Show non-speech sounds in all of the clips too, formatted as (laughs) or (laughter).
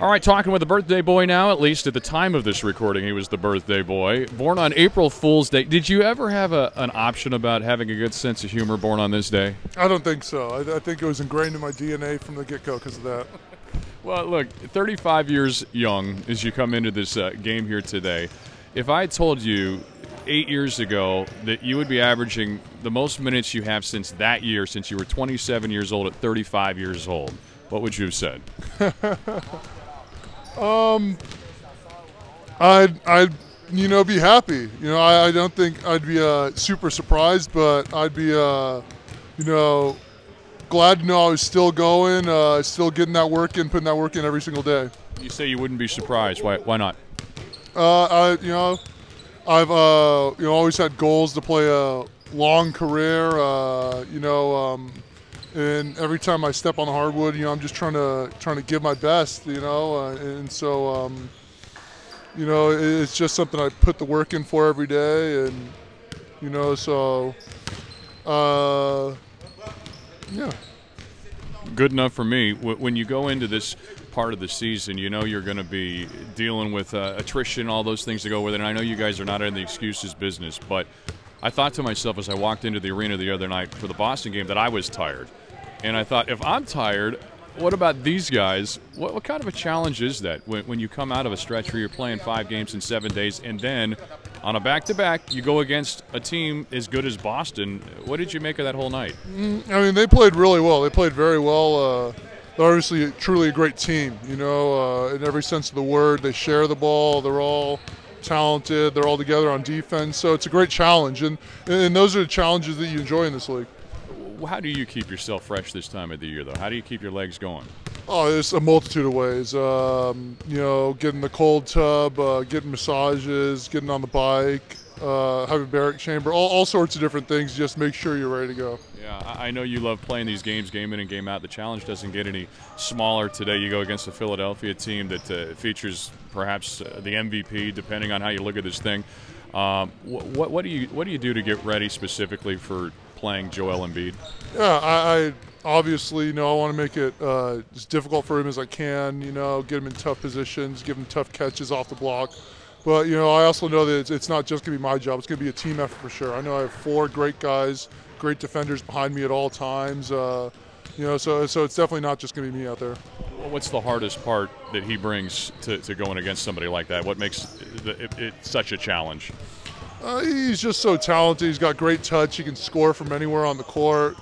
All right, talking with the birthday boy now, at least at the time of this recording, he was the birthday boy. Born on April Fool's Day. Did you ever have a, an option about having a good sense of humor born on this day? I don't think so. I, I think it was ingrained in my DNA from the get go because of that. (laughs) Well, look, 35 years young as you come into this uh, game here today. If I had told you eight years ago that you would be averaging the most minutes you have since that year, since you were 27 years old at 35 years old, what would you have said? (laughs) I'd, I'd, you know, be happy. You know, I, I don't think I'd be uh, super surprised, but I'd be, uh, you know, glad to know I was still going, uh, still getting that work in, putting that work in every single day. You say you wouldn't be surprised. Why, why not? Uh, I, you know, I've, uh, you know, always had goals to play a long career. Uh, you know, um, and every time I step on the hardwood, you know, I'm just trying to trying to give my best. You know, uh, and so, um, you know, it's just something I put the work in for every day, and you know, so, uh, yeah. good enough for me. When you go into this part of the season, you know you're going to be dealing with uh, attrition, all those things that go with it. And I know you guys are not in the excuses business, but I thought to myself as I walked into the arena the other night for the Boston game that I was tired. And I thought, if I'm tired, what about these guys? What, what kind of a challenge is that when, when you come out of a stretch where you're playing five games in seven days and then on a back to back, you go against a team as good as Boston? What did you make of that whole night? I mean, they played really well. They played very well. Uh, they're obviously truly a great team, you know, uh, in every sense of the word. They share the ball. They're all talented. They're all together on defense. So it's a great challenge, and and those are the challenges that you enjoy in this league. How do you keep yourself fresh this time of the year, though? How do you keep your legs going? Oh, there's a multitude of ways. Um, you know, getting the cold tub, uh, getting massages, getting on the bike, uh, hyperbaric chamber, all, all sorts of different things. Just make sure you're ready to go. Yeah, I know you love playing these games, game in and game out. The challenge doesn't get any smaller today. You go against a Philadelphia team that uh, features perhaps uh, the MVP, depending on how you look at this thing. Um, wh- what, what do you what do you do to get ready specifically for playing Joel Embiid? Yeah, I, I obviously, you know, I want to make it uh, as difficult for him as I can. You know, get him in tough positions, give him tough catches off the block. But you know, I also know that it's, it's not just going to be my job; it's going to be a team effort for sure. I know I have four great guys, great defenders behind me at all times. Uh, you know, so so it's definitely not just going to be me out there. What's the hardest part that he brings to, to going against somebody like that? What makes the, it, it such a challenge? Uh, he's just so talented. He's got great touch. He can score from anywhere on the court.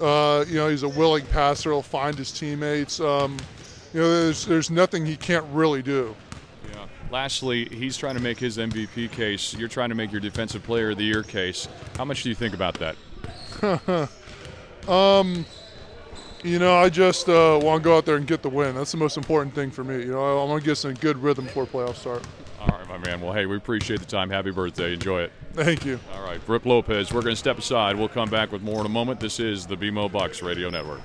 Uh, you know, he's a willing passer. He'll find his teammates. Um, you know, there's there's nothing he can't really do. Yeah. Lastly, he's trying to make his MVP case. You're trying to make your Defensive Player of the Year case. How much do you think about that? (laughs) You know, I just uh, want to go out there and get the win. That's the most important thing for me. You know, I want to get some good rhythm before playoffs start. All right, my man. Well, hey, we appreciate the time. Happy birthday. Enjoy it. Thank you. All right, Brook Lopez. We're going to step aside. We'll come back with more in a moment. This is the BMO Bucks Radio Network.